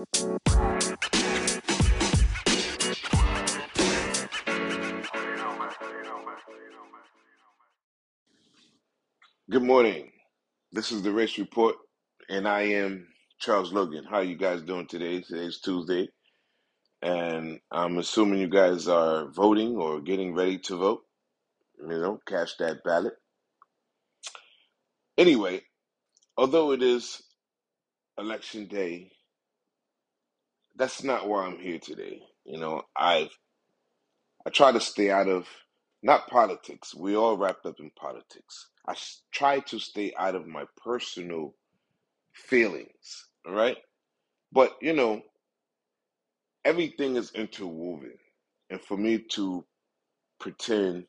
Good morning. This is the Race Report, and I am Charles Logan. How are you guys doing today? Today's Tuesday, and I'm assuming you guys are voting or getting ready to vote. You know, cast that ballot. Anyway, although it is election day, that's not why I'm here today. You know, I've I try to stay out of not politics. We all wrapped up in politics. I try to stay out of my personal feelings. All right, but you know, everything is interwoven, and for me to pretend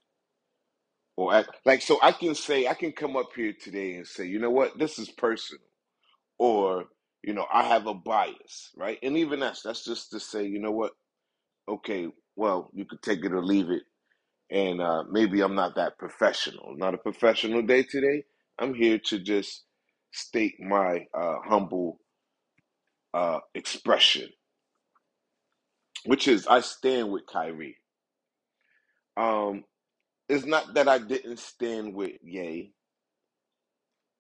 or act like so, I can say I can come up here today and say, you know what, this is personal, or you know, I have a bias, right? And even that's that's just to say, you know what, okay, well, you could take it or leave it and uh, maybe I'm not that professional. Not a professional day today. I'm here to just state my uh, humble uh, expression, which is I stand with Kyrie. Um, it's not that I didn't stand with Ye.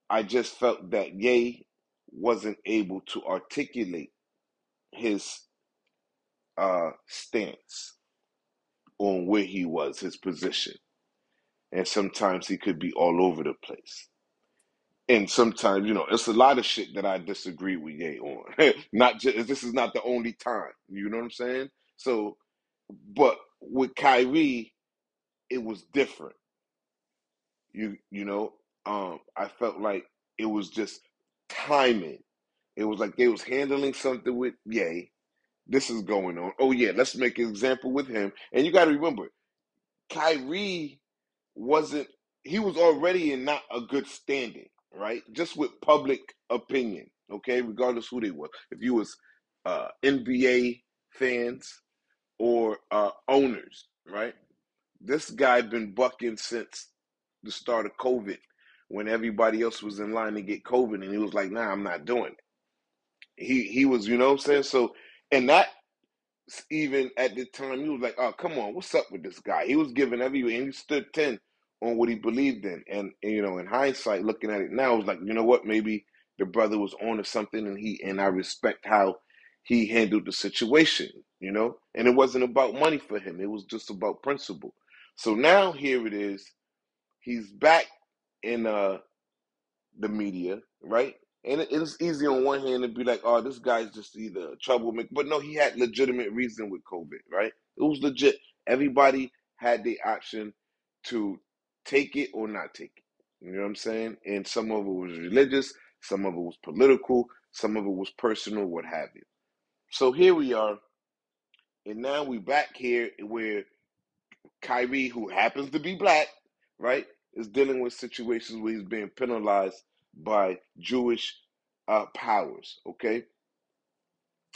I just felt that Ye wasn't able to articulate his uh, stance on where he was, his position, and sometimes he could be all over the place. And sometimes, you know, it's a lot of shit that I disagree with Ye on. not just this is not the only time. You know what I'm saying? So, but with Kyrie, it was different. You you know, um, I felt like it was just timing. It was like they was handling something with Ye. This is going on. Oh yeah, let's make an example with him. And you got to remember, Kyrie wasn't he was already in not a good standing, right? Just with public opinion, okay, regardless who they were. If you was uh NBA fans or uh owners, right? This guy been bucking since the start of COVID when everybody else was in line to get COVID and he was like, nah, I'm not doing it. He he was, you know what I'm saying? So and that even at the time, he was like, "Oh, come on, what's up with this guy?" He was giving every and he stood ten on what he believed in, and, and you know, in hindsight, looking at it now, I was like, you know what, maybe the brother was on to something, and he and I respect how he handled the situation, you know, and it wasn't about money for him; it was just about principle. So now here it is, he's back in uh the media, right? And it, it's easy on one hand to be like, oh, this guy's just either a troublemaker. But no, he had legitimate reason with COVID, right? It was legit. Everybody had the option to take it or not take it. You know what I'm saying? And some of it was religious, some of it was political, some of it was personal, what have you. So here we are, and now we're back here where Kyrie, who happens to be black, right, is dealing with situations where he's being penalized by Jewish uh, powers, okay?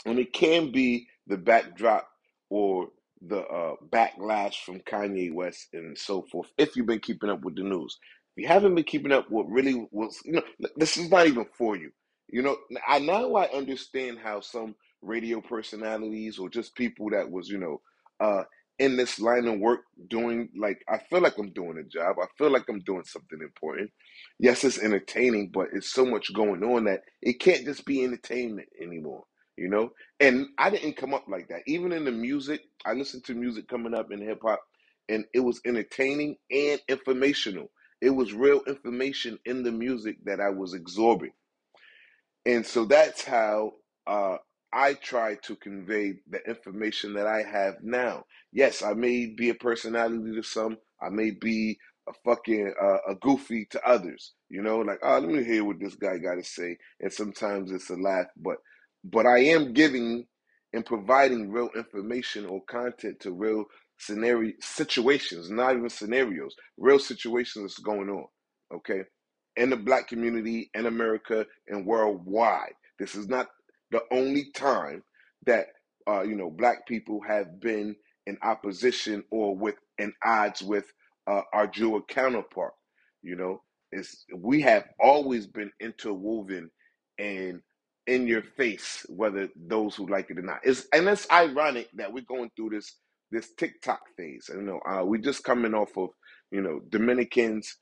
And it can be the backdrop or the uh, backlash from Kanye West and so forth, if you've been keeping up with the news. If you haven't been keeping up, what really was, you know, this is not even for you. You know, I now I understand how some radio personalities or just people that was, you know, uh, in this line of work doing like I feel like I'm doing a job. I feel like I'm doing something important. Yes, it's entertaining, but it's so much going on that it can't just be entertainment anymore. You know, and I didn't come up like that. Even in the music, I listened to music coming up in hip hop, and it was entertaining and informational. It was real information in the music that I was absorbing. And so that's how uh, I try to convey the information that I have now. Yes, I may be a personality to some. I may be a fucking uh, a goofy to others. You know, like oh, let me hear what this guy got to say. And sometimes it's a laugh, but but I am giving and providing real information or content to real scenario situations, not even scenarios, real situations that's going on. Okay in the black community in America and worldwide. This is not the only time that uh, you know black people have been in opposition or with in odds with uh, our Jewish counterpart. You know, it's we have always been interwoven and in your face, whether those who like it or not. It's and it's ironic that we're going through this this TikTok phase. You know, uh, we just coming off of you know Dominicans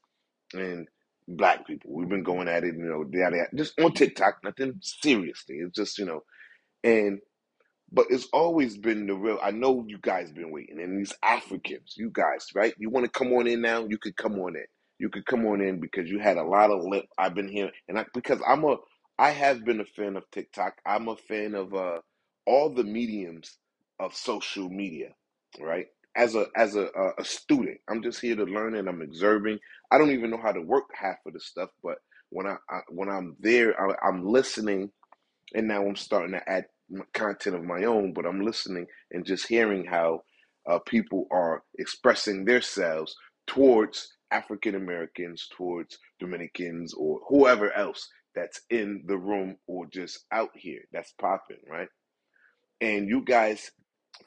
and black people. We've been going at it, you know, yada, yada, just on TikTok, nothing seriously. It's just you know, and but it's always been the real. I know you guys been waiting, and these Africans, you guys, right? You want to come on in now? You could come on in. You could come on in because you had a lot of lip. I've been here, and I because I'm a, I have been a fan of TikTok. I'm a fan of uh all the mediums of social media, right? As a as a a student, I'm just here to learn and I'm observing. I don't even know how to work half of the stuff, but when I, I when I'm there, I, I'm listening and now I'm starting to add content of my own, but I'm listening and just hearing how uh, people are expressing themselves towards African Americans, towards Dominicans, or whoever else that's in the room or just out here that's popping, right? And you guys,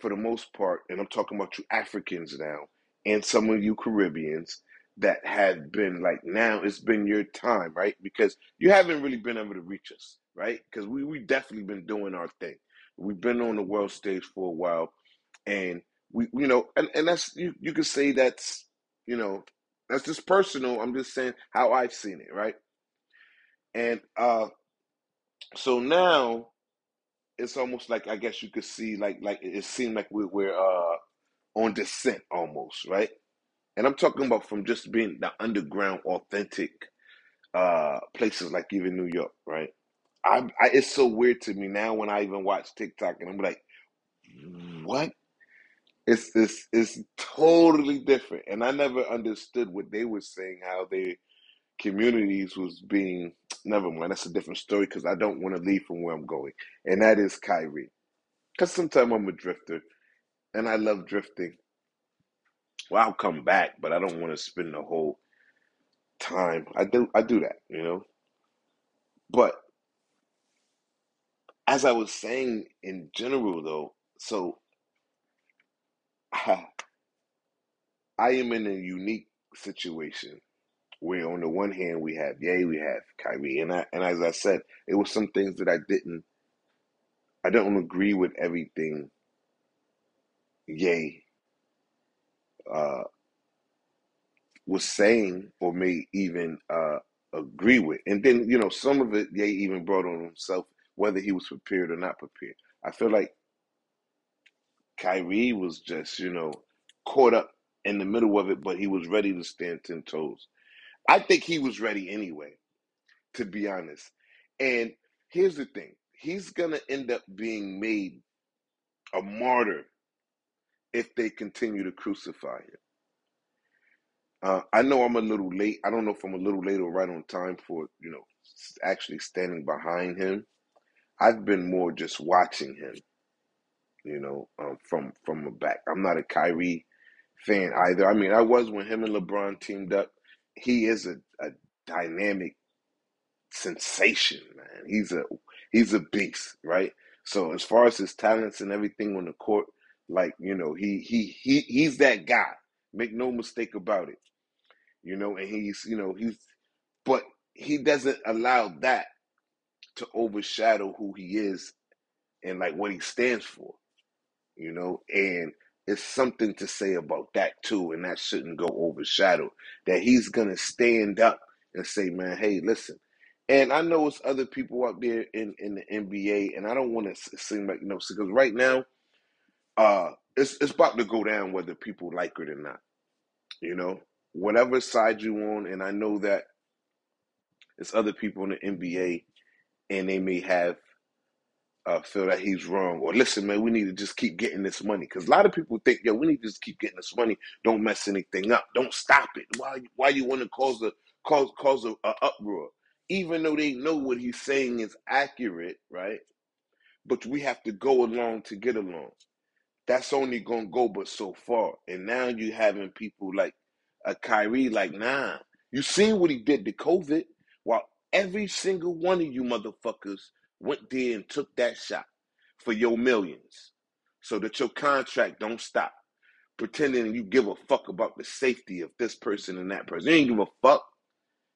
for the most part, and I'm talking about you Africans now, and some of you Caribbeans that have been like, now it's been your time, right? Because you haven't really been able to reach us, right? Because we we definitely been doing our thing. We've been on the world stage for a while, and we, you know, and, and that's you you could say that's you know that's just personal. I'm just saying how I've seen it, right? And uh, so now it's almost like I guess you could see like like it seemed like we, we're uh on descent almost, right? And I'm talking about from just being the underground, authentic uh places like even New York, right? I, I it's so weird to me now when I even watch TikTok and I'm like, what? It's this it's totally different, and I never understood what they were saying, how their communities was being. Never mind, that's a different story because I don't want to leave from where I'm going, and that is Kyrie. Because sometimes I'm a drifter, and I love drifting. Well, I'll come back, but I don't want to spend the whole time. I do I do that, you know. But as I was saying in general, though, so I am in a unique situation where, on the one hand, we have Ye, we have Kyrie, and I and as I said, it was some things that I didn't I don't agree with everything Ye, uh, was saying or may even uh, agree with, and then you know some of it Ye even brought on himself whether he was prepared or not prepared. I feel like Kyrie was just you know caught up in the middle of it, but he was ready to stand ten toes. I think he was ready anyway, to be honest. And here's the thing: he's gonna end up being made a martyr if they continue to crucify him. Uh, I know I'm a little late. I don't know if I'm a little late or right on time for you know actually standing behind him. I've been more just watching him, you know, um, from from the back. I'm not a Kyrie fan either. I mean, I was when him and LeBron teamed up. He is a, a dynamic sensation, man. He's a he's a beast, right? So as far as his talents and everything on the court, like you know, he he he he's that guy. Make no mistake about it, you know. And he's you know he's, but he doesn't allow that to overshadow who he is and like what he stands for, you know. And it's something to say about that too, and that shouldn't go overshadowed. That he's gonna stand up and say, "Man, hey, listen." And I know it's other people out there in in the NBA, and I don't want to seem like you know, because right now, uh, it's it's about to go down whether people like it or not. You know, whatever side you on, and I know that it's other people in the NBA, and they may have uh, feel that he's wrong, or listen, man, we need to just keep getting this money. Because a lot of people think, yo, we need to just keep getting this money. Don't mess anything up. Don't stop it. Why? Why you want to cause a cause cause a, a uproar? Even though they know what he's saying is accurate, right? But we have to go along to get along that's only gonna go but so far. And now you having people like a Kyrie, like, nah. You seen what he did to COVID? While every single one of you motherfuckers went there and took that shot for your millions. So that your contract don't stop. Pretending you give a fuck about the safety of this person and that person. You ain't give a fuck.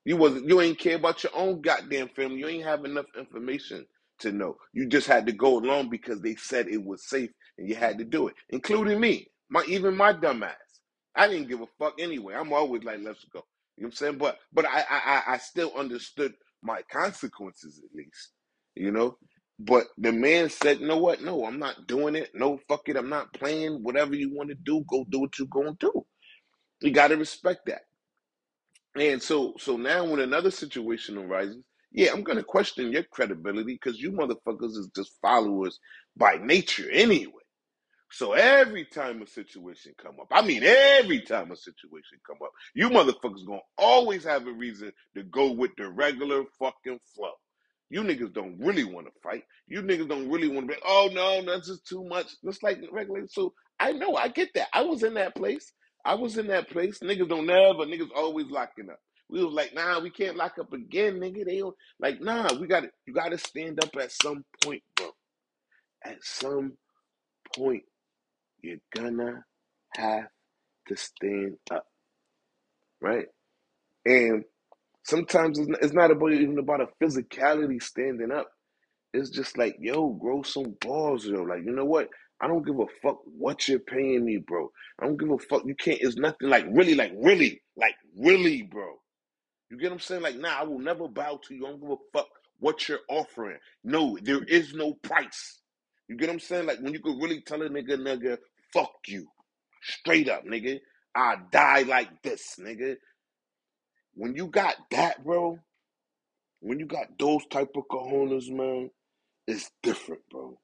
You wasn't you ain't care about your own goddamn family. You ain't have enough information to know. You just had to go along because they said it was safe and you had to do it, including me. My even my dumbass. I didn't give a fuck anyway. I'm always like, let's go. You know what I'm saying? But but I I I still understood my consequences at least. You know? But the man said, you know what? No, I'm not doing it. No, fuck it. I'm not playing. Whatever you want to do, go do what you're going to do. You got to respect that. And so, so now when another situation arises, yeah, I'm gonna question your credibility because you motherfuckers is just followers by nature anyway. So every time a situation come up, I mean every time a situation come up, you motherfuckers gonna always have a reason to go with the regular fucking flow. You niggas don't really want to fight. You niggas don't really want to be, oh no, that's just too much. Just like regular. So I know, I get that. I was in that place. I was in that place. Niggas don't never, niggas always locking up. We was like, nah, we can't lock up again, nigga. They don't like, nah, we got to you gotta stand up at some point, bro. At some point you're gonna have to stand up, right? And sometimes it's not, about even about a physicality standing up. It's just like, yo, grow some balls, yo. Like, you know what? I don't give a fuck what you're paying me, bro. I don't give a fuck. You can't. It's nothing like really, like really, like really, bro. You get what I'm saying? Like, nah, I will never bow to you. I don't give a fuck what you're offering. No, there is no price. You get what I'm saying? Like when you could really tell a nigga, nigga, fuck you. Straight up, nigga. I die like this, nigga. When you got that, bro, when you got those type of cojones, man, it's different, bro.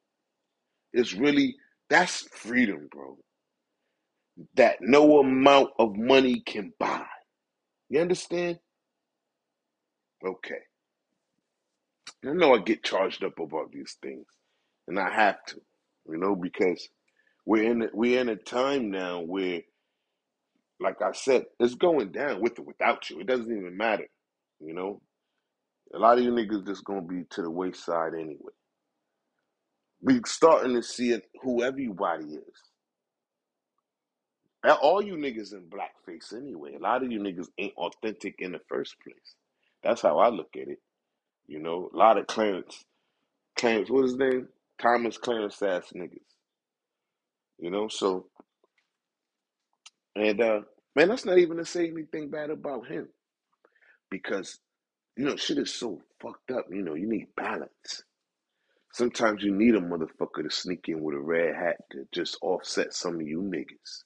It's really that's freedom, bro. That no amount of money can buy. You understand? Okay. I know I get charged up about these things, and I have to, you know, because we're in we're in a time now where, like I said, it's going down with or without you. It doesn't even matter, you know. A lot of you niggas just gonna be to the wayside anyway. We starting to see it. Who everybody is. All you niggas in blackface anyway. A lot of you niggas ain't authentic in the first place. That's how I look at it. You know, a lot of Clarence, Clarence, what is his name? Thomas Clarence ass niggas. You know, so and uh man, that's not even to say anything bad about him. Because, you know, shit is so fucked up, you know, you need balance. Sometimes you need a motherfucker to sneak in with a red hat to just offset some of you niggas.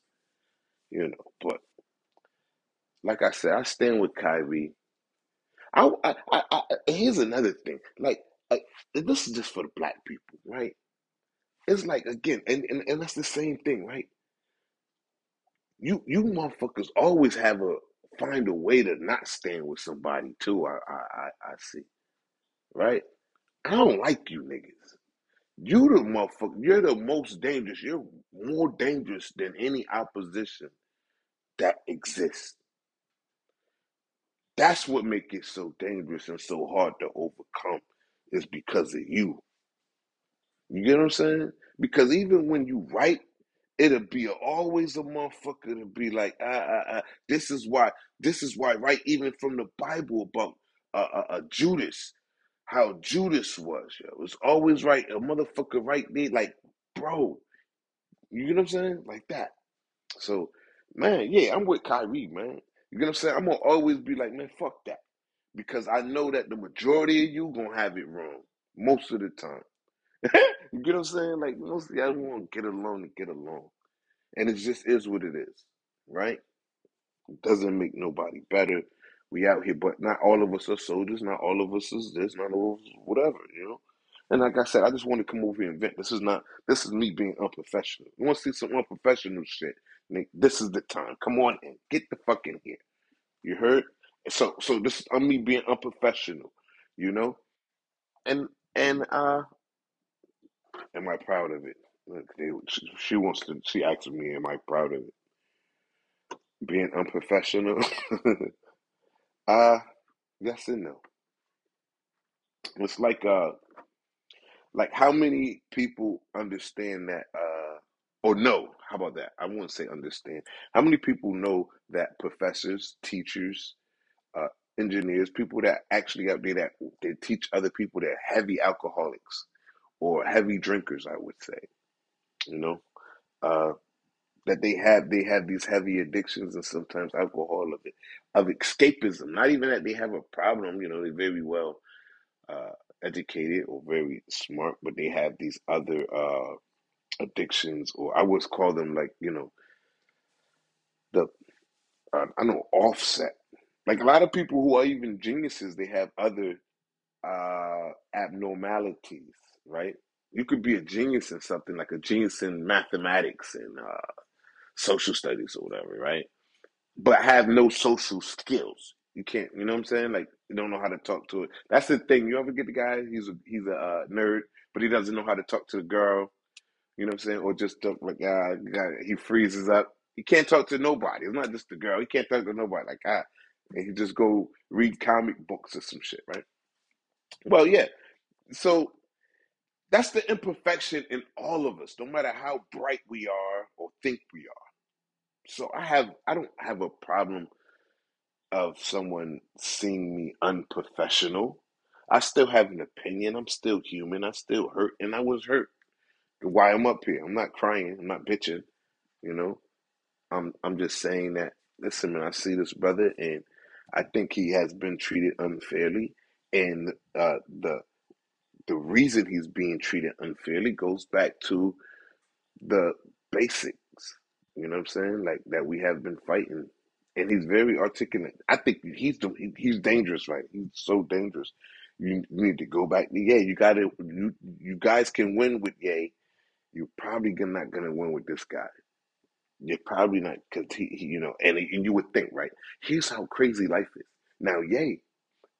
You know, but like I said, I stand with Kyrie. I, I, I, I here's another thing. Like, I, this is just for the black people, right? It's like again, and, and, and that's the same thing, right? You you motherfuckers always have a find a way to not stand with somebody too. I I I, I see, right? I don't like you niggas. You the motherfucker. You're the most dangerous. You're more dangerous than any opposition that exists. That's what makes it so dangerous and so hard to overcome. Is because of you. You get what I'm saying? Because even when you write, it'll be always a motherfucker to be like, ah, ah, ah. This is why. This is why. Right? Even from the Bible about uh, uh, uh Judas, how Judas was. Yo. It was always right. A motherfucker right there, like, bro. You get what I'm saying? Like that. So, man, yeah, I'm with Kyrie, man. You get what I'm saying? I'm gonna always be like, man, fuck that. Because I know that the majority of you gonna have it wrong. Most of the time. you get what I'm saying? Like most of y'all want to get along and get along. And it just is what it is. Right? It doesn't make nobody better. We out here, but not all of us are soldiers, not all of us is this, not all of us whatever, you know? And like I said, I just want to come over here and vent. This is not this is me being unprofessional. You want to see some unprofessional shit? Nick, this is the time. Come on in. Get the fuck in here. You heard? So so this is I'm me being unprofessional, you know? And and uh am I proud of it? Look, they, she, wants to she asked me, am I proud of it? Being unprofessional? uh yes and no. It's like uh like how many people understand that uh or no? how about that i won't say understand how many people know that professors teachers uh engineers, people that actually out there that they teach other people that heavy alcoholics or heavy drinkers, I would say, you know, uh, that they have they have these heavy addictions and sometimes alcohol of it of escapism. Not even that they have a problem, you know, they're very well uh, educated or very smart, but they have these other uh, addictions, or I would call them like you know the uh, I know offset. Like a lot of people who are even geniuses, they have other uh, abnormalities, right? You could be a genius in something like a genius in mathematics and uh, social studies or whatever, right? But have no social skills. You can't, you know what I'm saying? Like you don't know how to talk to it. That's the thing. You ever get the guy? He's a he's a uh, nerd, but he doesn't know how to talk to the girl. You know what I'm saying? Or just uh, like uh, he freezes up. He can't talk to nobody. It's not just the girl. He can't talk to nobody. Like ah, and he just go read comic books or some shit, right? Well, yeah. So that's the imperfection in all of us, no matter how bright we are or think we are. So I have I don't have a problem of someone seeing me unprofessional. I still have an opinion. I'm still human. I still hurt, and I was hurt. Why I'm up here? I'm not crying. I'm not bitching. You know, I'm I'm just saying that. Listen, man, I see this brother, and I think he has been treated unfairly, and uh, the the reason he's being treated unfairly goes back to the basics. You know what I'm saying? Like that we have been fighting, and he's very articulate. I think he's the, he's dangerous, right? He's so dangerous. You need to go back to Ye. You got to you you guys can win with Ye. You're probably not gonna win with this guy. You're probably not because he, he, you know, and, and you would think, right? Here's how crazy life is. Now, Ye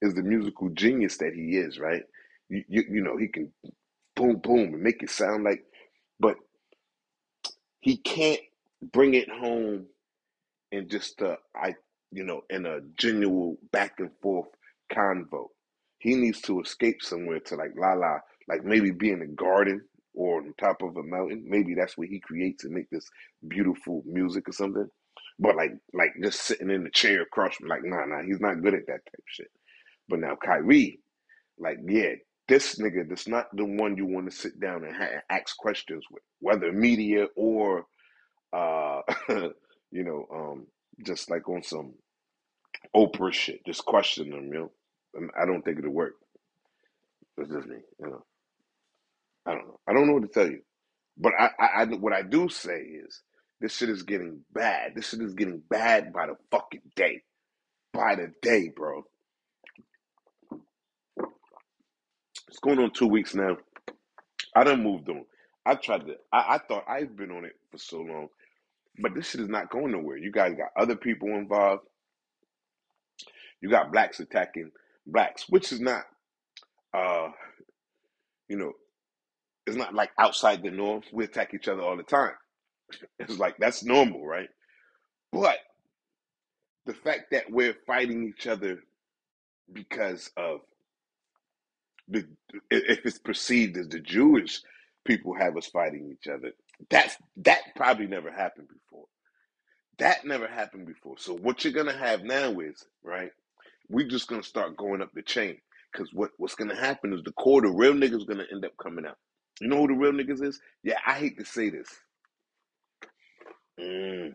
is the musical genius that he is, right? You, you, know, he can boom, boom, and make it sound like, but he can't bring it home in just a, I, you know, in a genuine back and forth convo. He needs to escape somewhere to like la la, like maybe be in a garden or on top of a mountain. Maybe that's where he creates and make this beautiful music or something. But like, like just sitting in the chair across from, like, nah, nah, he's not good at that type of shit. But now Kyrie, like, yeah, this nigga, that's not the one you want to sit down and ha- ask questions with, whether media or, uh, you know, um, just like on some Oprah shit, just question them, you know. I don't think it'll work. It's just me, you know. I don't know. I don't know what to tell you. But I, I, I what I do say is this shit is getting bad. This shit is getting bad by the fucking day. By the day, bro. It's going on two weeks now. I done moved on. I tried to. I, I thought I've been on it for so long, but this shit is not going nowhere. You guys got other people involved. You got blacks attacking blacks, which is not, uh, you know, it's not like outside the norm. We attack each other all the time. It's like that's normal, right? But the fact that we're fighting each other because of if it's perceived as the Jewish people have us fighting each other, that's that probably never happened before. That never happened before. So what you're gonna have now is right. We're just gonna start going up the chain because what what's gonna happen is the core, the real niggas, gonna end up coming out. You know who the real niggas is? Yeah, I hate to say this, mm,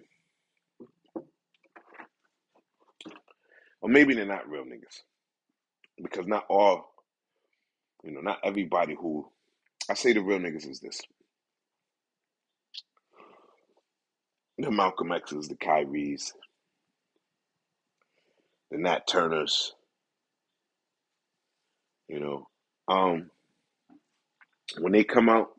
or maybe they're not real niggas because not all, you know, not everybody who I say the real niggas is this: the Malcolm X's, the Kyries, the Nat Turners. You know, um, when they come out,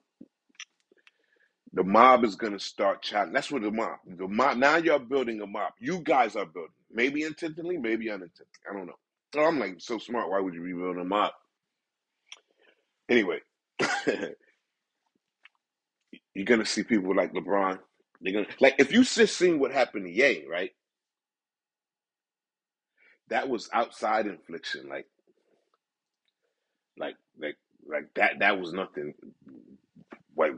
the mob is gonna start chatting. That's what the mob. The mob. Now you're building a mob. You guys are building. Maybe intentionally, maybe unintentionally. I don't know. Oh, I'm like so smart. Why would you be building a mob? Anyway, you're gonna see people like LeBron. They're gonna like if you just seen what happened to Ye, right? That was outside infliction. Like, like, like, like that. That was nothing. Like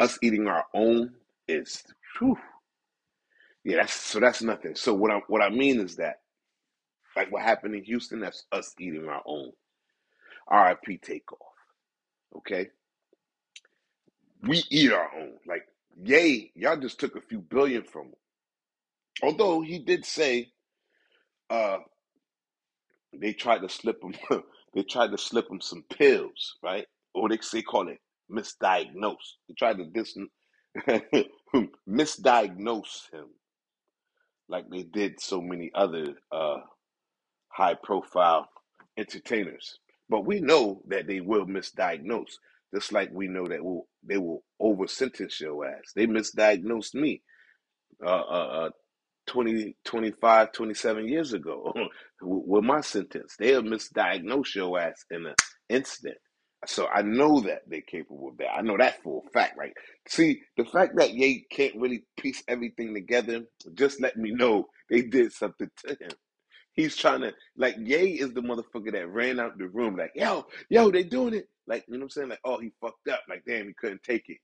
us eating our own is. Whew, yeah, that's so. That's nothing. So what I what I mean is that Like what happened in Houston, that's us eating our own. RIP Takeoff. Okay? We eat our own. Like, yay, y'all just took a few billion from him. Although he did say uh they tried to slip him they tried to slip him some pills, right? Or they say call it misdiagnose. They tried to dis misdiagnose him like they did so many other uh high profile entertainers. But we know that they will misdiagnose. Just like we know that will they will over sentence your ass. They misdiagnosed me uh, uh, uh, 20, 25, 27 years ago with my sentence. They'll misdiagnose your ass in an instant. So I know that they're capable of that. I know that for a fact, right? See, the fact that Ye can't really piece everything together just let me know they did something to him. He's trying to like Ye is the motherfucker that ran out the room like, yo, yo, they doing it. Like, you know what I'm saying? Like, oh, he fucked up. Like, damn, he couldn't take it.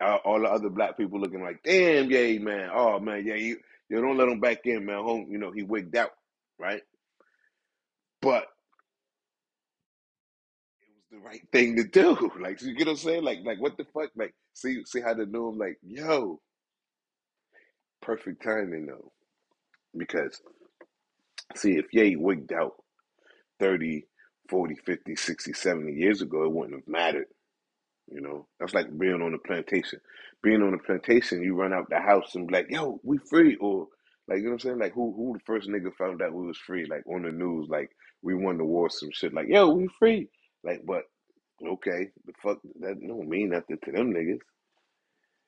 All, all the other black people looking like, damn, Ye, man. Oh man, yeah, you, you don't let him back in, man. Home, you know, he wigged out, right? But it was the right thing to do. Like, you get what I'm saying? Like, like what the fuck? Like, see, see how they know him? Like, yo, perfect timing though, because see, if Ye wigged out 30, 40, 50, 60, 70 years ago, it wouldn't have mattered. You know, that's like being on a plantation. Being on a plantation, you run out the house and be like, "Yo, we free," or like you know what I'm saying? Like who who the first nigga found out we was free? Like on the news, like we won the war, some shit. Like yo, we free. Like, but okay, the fuck that don't mean nothing to them niggas.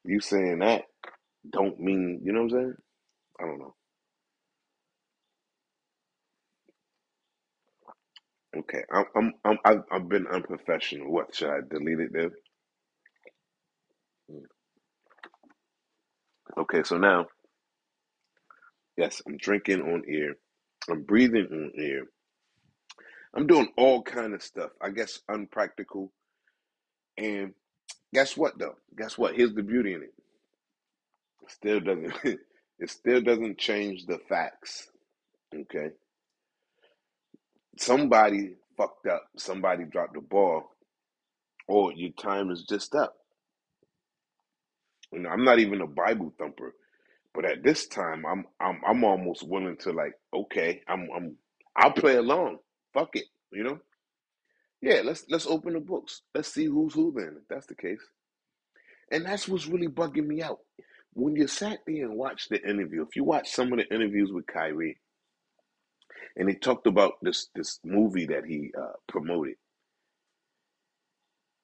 You saying that don't mean you know what I'm saying? I don't know. Okay, I'm I'm, I'm I've, I've been unprofessional. What should I delete it then? Okay, so now yes, I'm drinking on air. I'm breathing on air. I'm doing all kind of stuff. I guess unpractical. And guess what though? Guess what? Here's the beauty in it. It still doesn't it still doesn't change the facts. Okay. Somebody fucked up. Somebody dropped the ball. Or your time is just up. You know, I'm not even a Bible thumper, but at this time I'm I'm I'm almost willing to like, okay, I'm I'm I'll play along. Fuck it. You know? Yeah, let's let's open the books. Let's see who's who then, if that's the case. And that's what's really bugging me out. When you sat there and watched the interview, if you watch some of the interviews with Kyrie, and he talked about this this movie that he uh, promoted,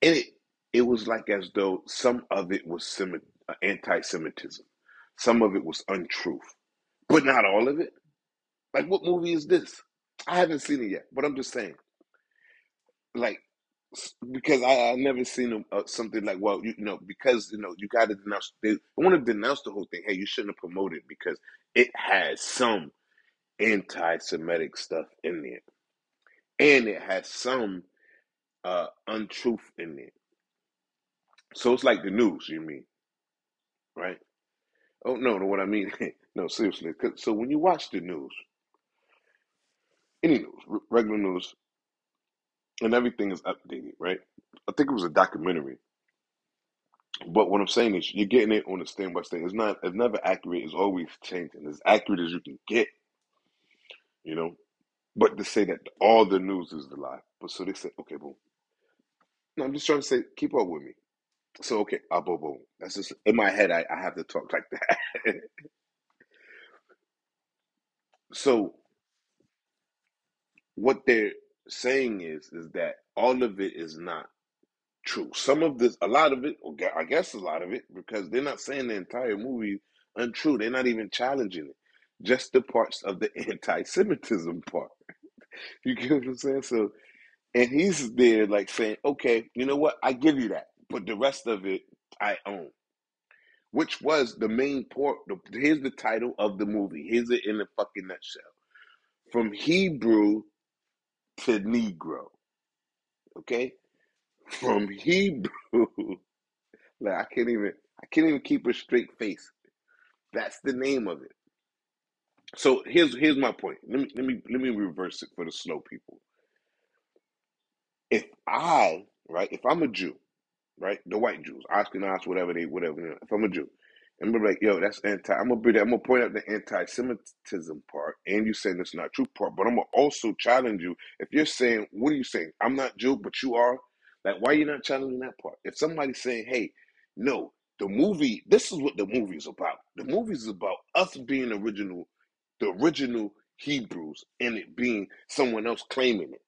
and it it was like as though some of it was Semi- uh, anti-Semitism, some of it was untruth, but not all of it. Like, what movie is this? I haven't seen it yet, but I'm just saying, like, because I I never seen a, uh, something like, well, you, you know, because you know, you got to denounce. They want to denounce the whole thing. Hey, you shouldn't have promoted because it has some anti-Semitic stuff in it, and it has some uh untruth in it. So it's like the news. You mean, right? Oh no, no. What I mean, no, seriously. So when you watch the news, any news, regular news, and everything is updated, right? I think it was a documentary. But what I'm saying is, you're getting it on a stand by stand. It's not. It's never accurate. It's always changing. As accurate as you can get, you know. But to say that all the news is the lie, but so they say, okay, boom. I'm just trying to say, keep up with me. So okay, ah, boom, boom. That's just in my head. I, I have to talk like that. so what they're saying is, is that all of it is not true. Some of this, a lot of it, or I guess a lot of it, because they're not saying the entire movie untrue. They're not even challenging it. Just the parts of the anti-Semitism part. You get what I'm saying? So, and he's there like saying, okay, you know what? I give you that, but the rest of it I own. Which was the main part. The, here's the title of the movie. Here's it in a fucking nutshell. From Hebrew to Negro. Okay? From Hebrew. like I can't even I can't even keep a straight face. That's the name of it. So here's here's my point. Let me let me let me reverse it for the slow people. If I right, if I'm a Jew right? The white Jews, Ashkenaz, whatever they, whatever. you know, If I'm a Jew, I'm be like, yo, that's anti. I'm gonna be there. I'm gonna point out the anti-Semitism part, and you saying it's not true part. But I'm gonna also challenge you. If you're saying, what are you saying? I'm not Jew, but you are. Like, why are you not challenging that part? If somebody's saying, hey, no, the movie, this is what the movie is about. The movie is about us being original, the original Hebrews, and it being someone else claiming it,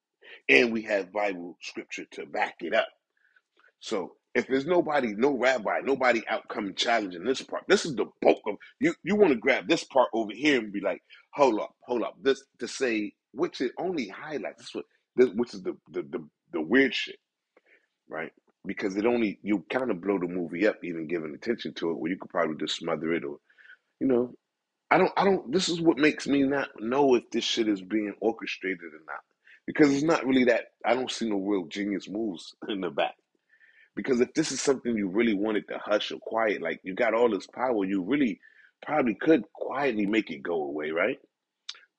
and we have Bible scripture to back it up. So if there's nobody, no rabbi, nobody out coming challenging this part, this is the bulk of you. You want to grab this part over here and be like, hold up, hold up. This to say, which it only highlights. This what this, which is the, the the the weird shit, right? Because it only you kind of blow the movie up, even giving attention to it, where you could probably just smother it or you know. I don't. I don't. This is what makes me not know if this shit is being orchestrated or not, because it's not really that. I don't see no real genius moves in the back. Because if this is something you really wanted to hush or quiet, like you got all this power, you really probably could quietly make it go away, right?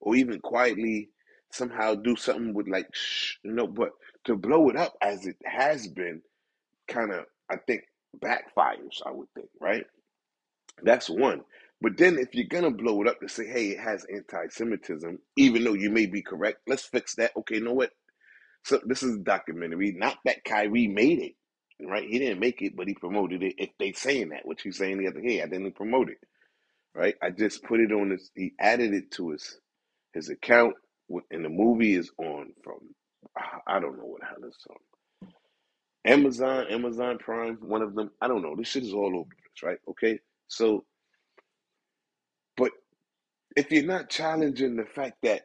Or even quietly somehow do something with like, shh, you know, but to blow it up as it has been kind of, I think, backfires, I would think, right? That's one. But then if you're to blow it up to say, hey, it has anti Semitism, even though you may be correct, let's fix that. Okay, you know what? So this is a documentary. Not that Kyrie made it, right? He didn't make it, but he promoted it. If they saying that, which he's saying the other day, I didn't promote it, right? I just put it on his. He added it to his his account, and the movie is on from I don't know what hell it's on Amazon, Amazon Prime, one of them. I don't know. This shit is all over place, right? Okay, so if you're not challenging the fact that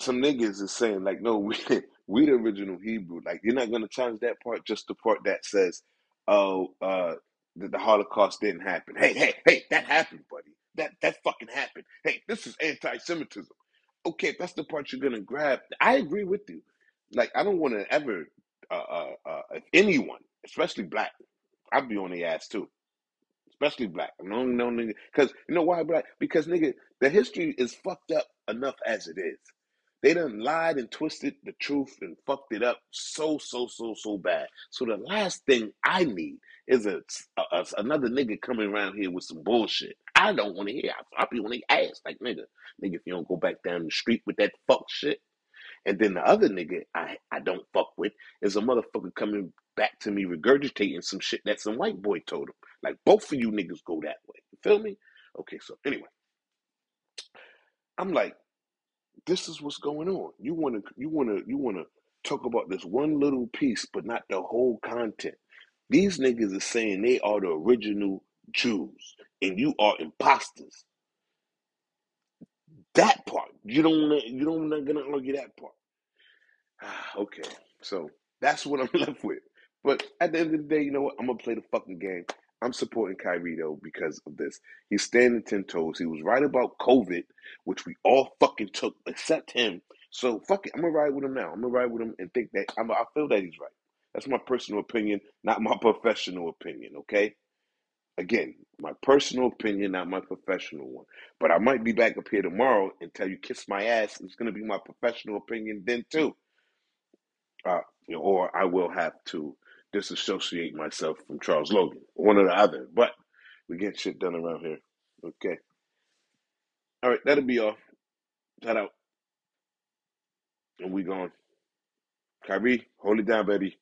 some niggas is saying like, no, we we the original Hebrew. Like you're not gonna challenge that part, just the part that says, oh, uh, that the Holocaust didn't happen. Hey, hey, hey, that happened, buddy. That that fucking happened. Hey, this is anti-Semitism. Okay, that's the part you're gonna grab, I agree with you. Like I don't want to ever, uh, uh, uh, if anyone, especially black, I'd be on the ass too especially black. No, no nigga, because you know why black? Because nigga, the history is fucked up enough as it is. They done lied and twisted the truth and fucked it up so so so so bad. So the last thing I need is a, a- a- another nigga coming around here with some bullshit. I don't want to hear. I, I be on their ass like nigga, nigga. If you don't go back down the street with that fuck shit, and then the other nigga I, I don't fuck with is a motherfucker coming back to me regurgitating some shit that some white boy told him. Like both of you niggas go that way. You feel me? Okay, so anyway, I'm like, this is what's going on. You wanna you wanna you wanna talk about this one little piece, but not the whole content. These niggas are saying they are the original Jews, and you are imposters. That part, you don't you don't not gonna argue that part. Ah, okay, so that's what I'm left with. But at the end of the day, you know what? I'm gonna play the fucking game. I'm supporting Kyrie though because of this. He's standing ten toes. He was right about COVID, which we all fucking took except him. So fuck it. I'm gonna ride with him now. I'm gonna ride with him and think that I'm, I feel that he's right. That's my personal opinion, not my professional opinion. Okay. Again, my personal opinion, not my professional one. But I might be back up here tomorrow and tell you kiss my ass. It's gonna be my professional opinion then too uh, or I will have to disassociate myself from Charles Logan, one or the other. But we get shit done around here. Okay. All right, that'll be all. Shout out. And we gone. Kyrie, hold it down, baby.